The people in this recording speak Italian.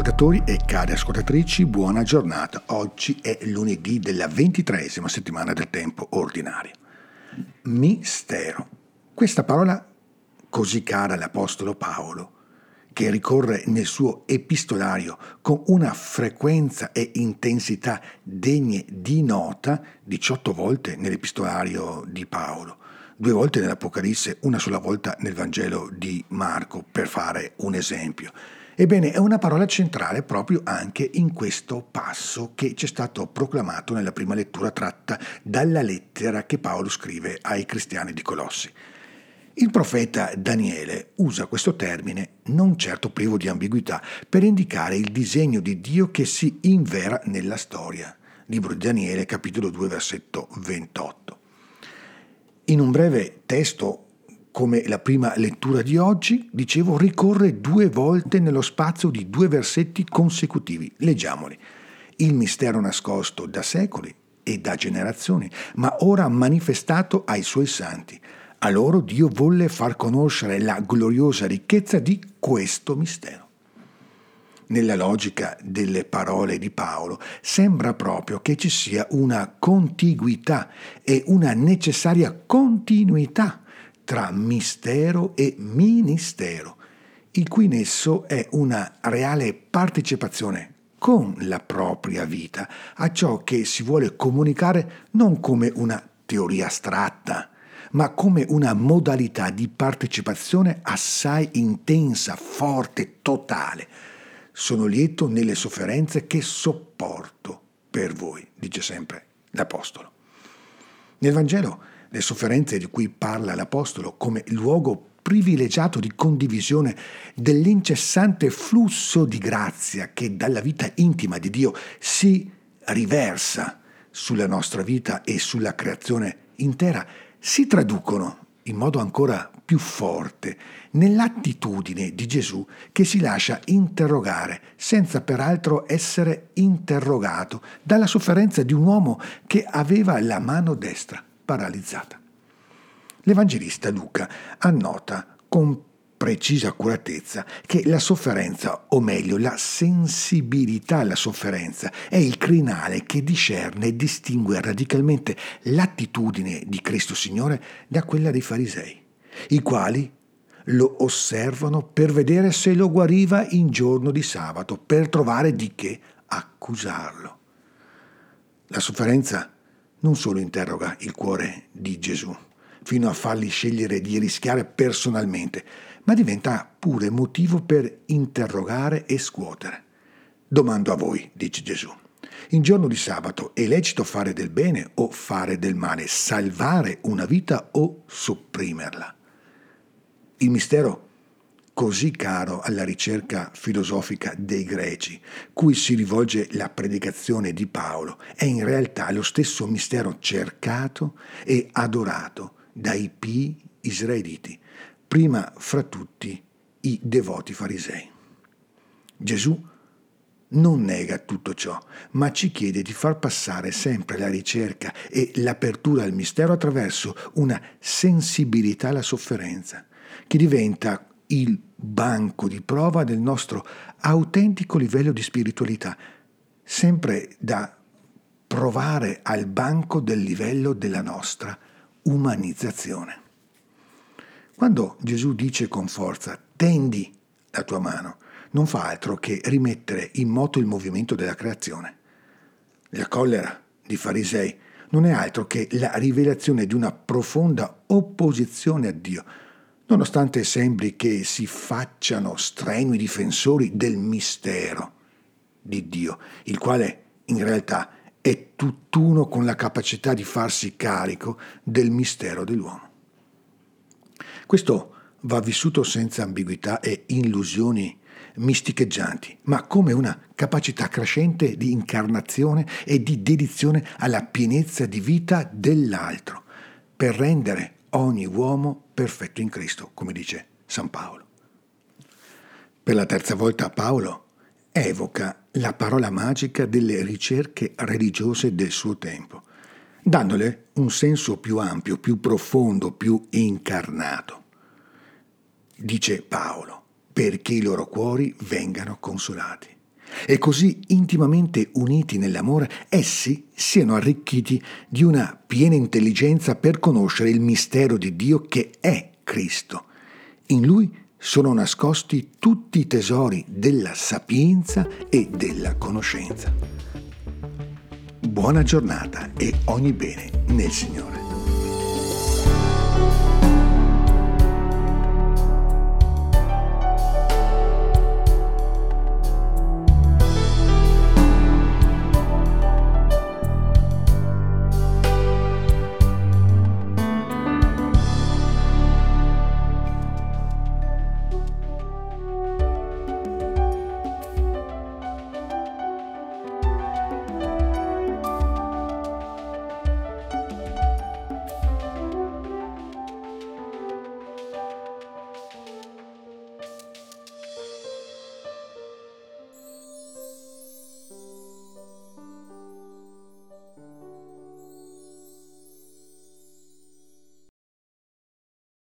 ascoltatori e cari ascoltatrici, buona giornata. Oggi è lunedì della ventitresima settimana del tempo ordinario. Mistero. Questa parola così cara all'Apostolo Paolo, che ricorre nel suo epistolario con una frequenza e intensità degne di nota 18 volte nell'epistolario di Paolo, due volte nell'Apocalisse, una sola volta nel Vangelo di Marco, per fare un esempio. Ebbene, è una parola centrale proprio anche in questo passo che ci è stato proclamato nella prima lettura tratta dalla lettera che Paolo scrive ai cristiani di Colossi. Il profeta Daniele usa questo termine, non certo privo di ambiguità, per indicare il disegno di Dio che si invera nella storia. Libro di Daniele, capitolo 2, versetto 28. In un breve testo come la prima lettura di oggi, dicevo, ricorre due volte nello spazio di due versetti consecutivi. Leggiamoli. Il mistero nascosto da secoli e da generazioni, ma ora manifestato ai suoi santi. A loro Dio volle far conoscere la gloriosa ricchezza di questo mistero. Nella logica delle parole di Paolo sembra proprio che ci sia una contiguità e una necessaria continuità tra mistero e ministero, il cui nesso è una reale partecipazione con la propria vita a ciò che si vuole comunicare non come una teoria astratta, ma come una modalità di partecipazione assai intensa, forte, totale. Sono lieto nelle sofferenze che sopporto per voi, dice sempre l'Apostolo. Nel Vangelo le sofferenze di cui parla l'Apostolo come luogo privilegiato di condivisione dell'incessante flusso di grazia che dalla vita intima di Dio si riversa sulla nostra vita e sulla creazione intera, si traducono in modo ancora più forte nell'attitudine di Gesù che si lascia interrogare senza peraltro essere interrogato dalla sofferenza di un uomo che aveva la mano destra paralizzata. L'Evangelista Luca annota con precisa accuratezza che la sofferenza, o meglio la sensibilità alla sofferenza, è il crinale che discerne e distingue radicalmente l'attitudine di Cristo Signore da quella dei farisei, i quali lo osservano per vedere se lo guariva in giorno di sabato, per trovare di che accusarlo. La sofferenza non solo interroga il cuore di Gesù, fino a fargli scegliere di rischiare personalmente, ma diventa pure motivo per interrogare e scuotere. Domando a voi, dice Gesù. In giorno di sabato è lecito fare del bene o fare del male, salvare una vita o sopprimerla? Il mistero così caro alla ricerca filosofica dei greci, cui si rivolge la predicazione di Paolo, è in realtà lo stesso mistero cercato e adorato dai pii israeliti, prima fra tutti i devoti farisei. Gesù non nega tutto ciò, ma ci chiede di far passare sempre la ricerca e l'apertura al mistero attraverso una sensibilità alla sofferenza, che diventa il banco di prova del nostro autentico livello di spiritualità, sempre da provare al banco del livello della nostra umanizzazione. Quando Gesù dice con forza tendi la tua mano, non fa altro che rimettere in moto il movimento della creazione. La collera di farisei non è altro che la rivelazione di una profonda opposizione a Dio, nonostante sembri che si facciano strenui difensori del mistero di Dio, il quale in realtà è tutt'uno con la capacità di farsi carico del mistero dell'uomo. Questo va vissuto senza ambiguità e illusioni misticheggianti, ma come una capacità crescente di incarnazione e di dedizione alla pienezza di vita dell'altro, per rendere ogni uomo perfetto in Cristo, come dice San Paolo. Per la terza volta Paolo evoca la parola magica delle ricerche religiose del suo tempo, dandole un senso più ampio, più profondo, più incarnato. Dice Paolo, perché i loro cuori vengano consolati. E così intimamente uniti nell'amore, essi siano arricchiti di una piena intelligenza per conoscere il mistero di Dio che è Cristo. In Lui sono nascosti tutti i tesori della sapienza e della conoscenza. Buona giornata e ogni bene nel Signore.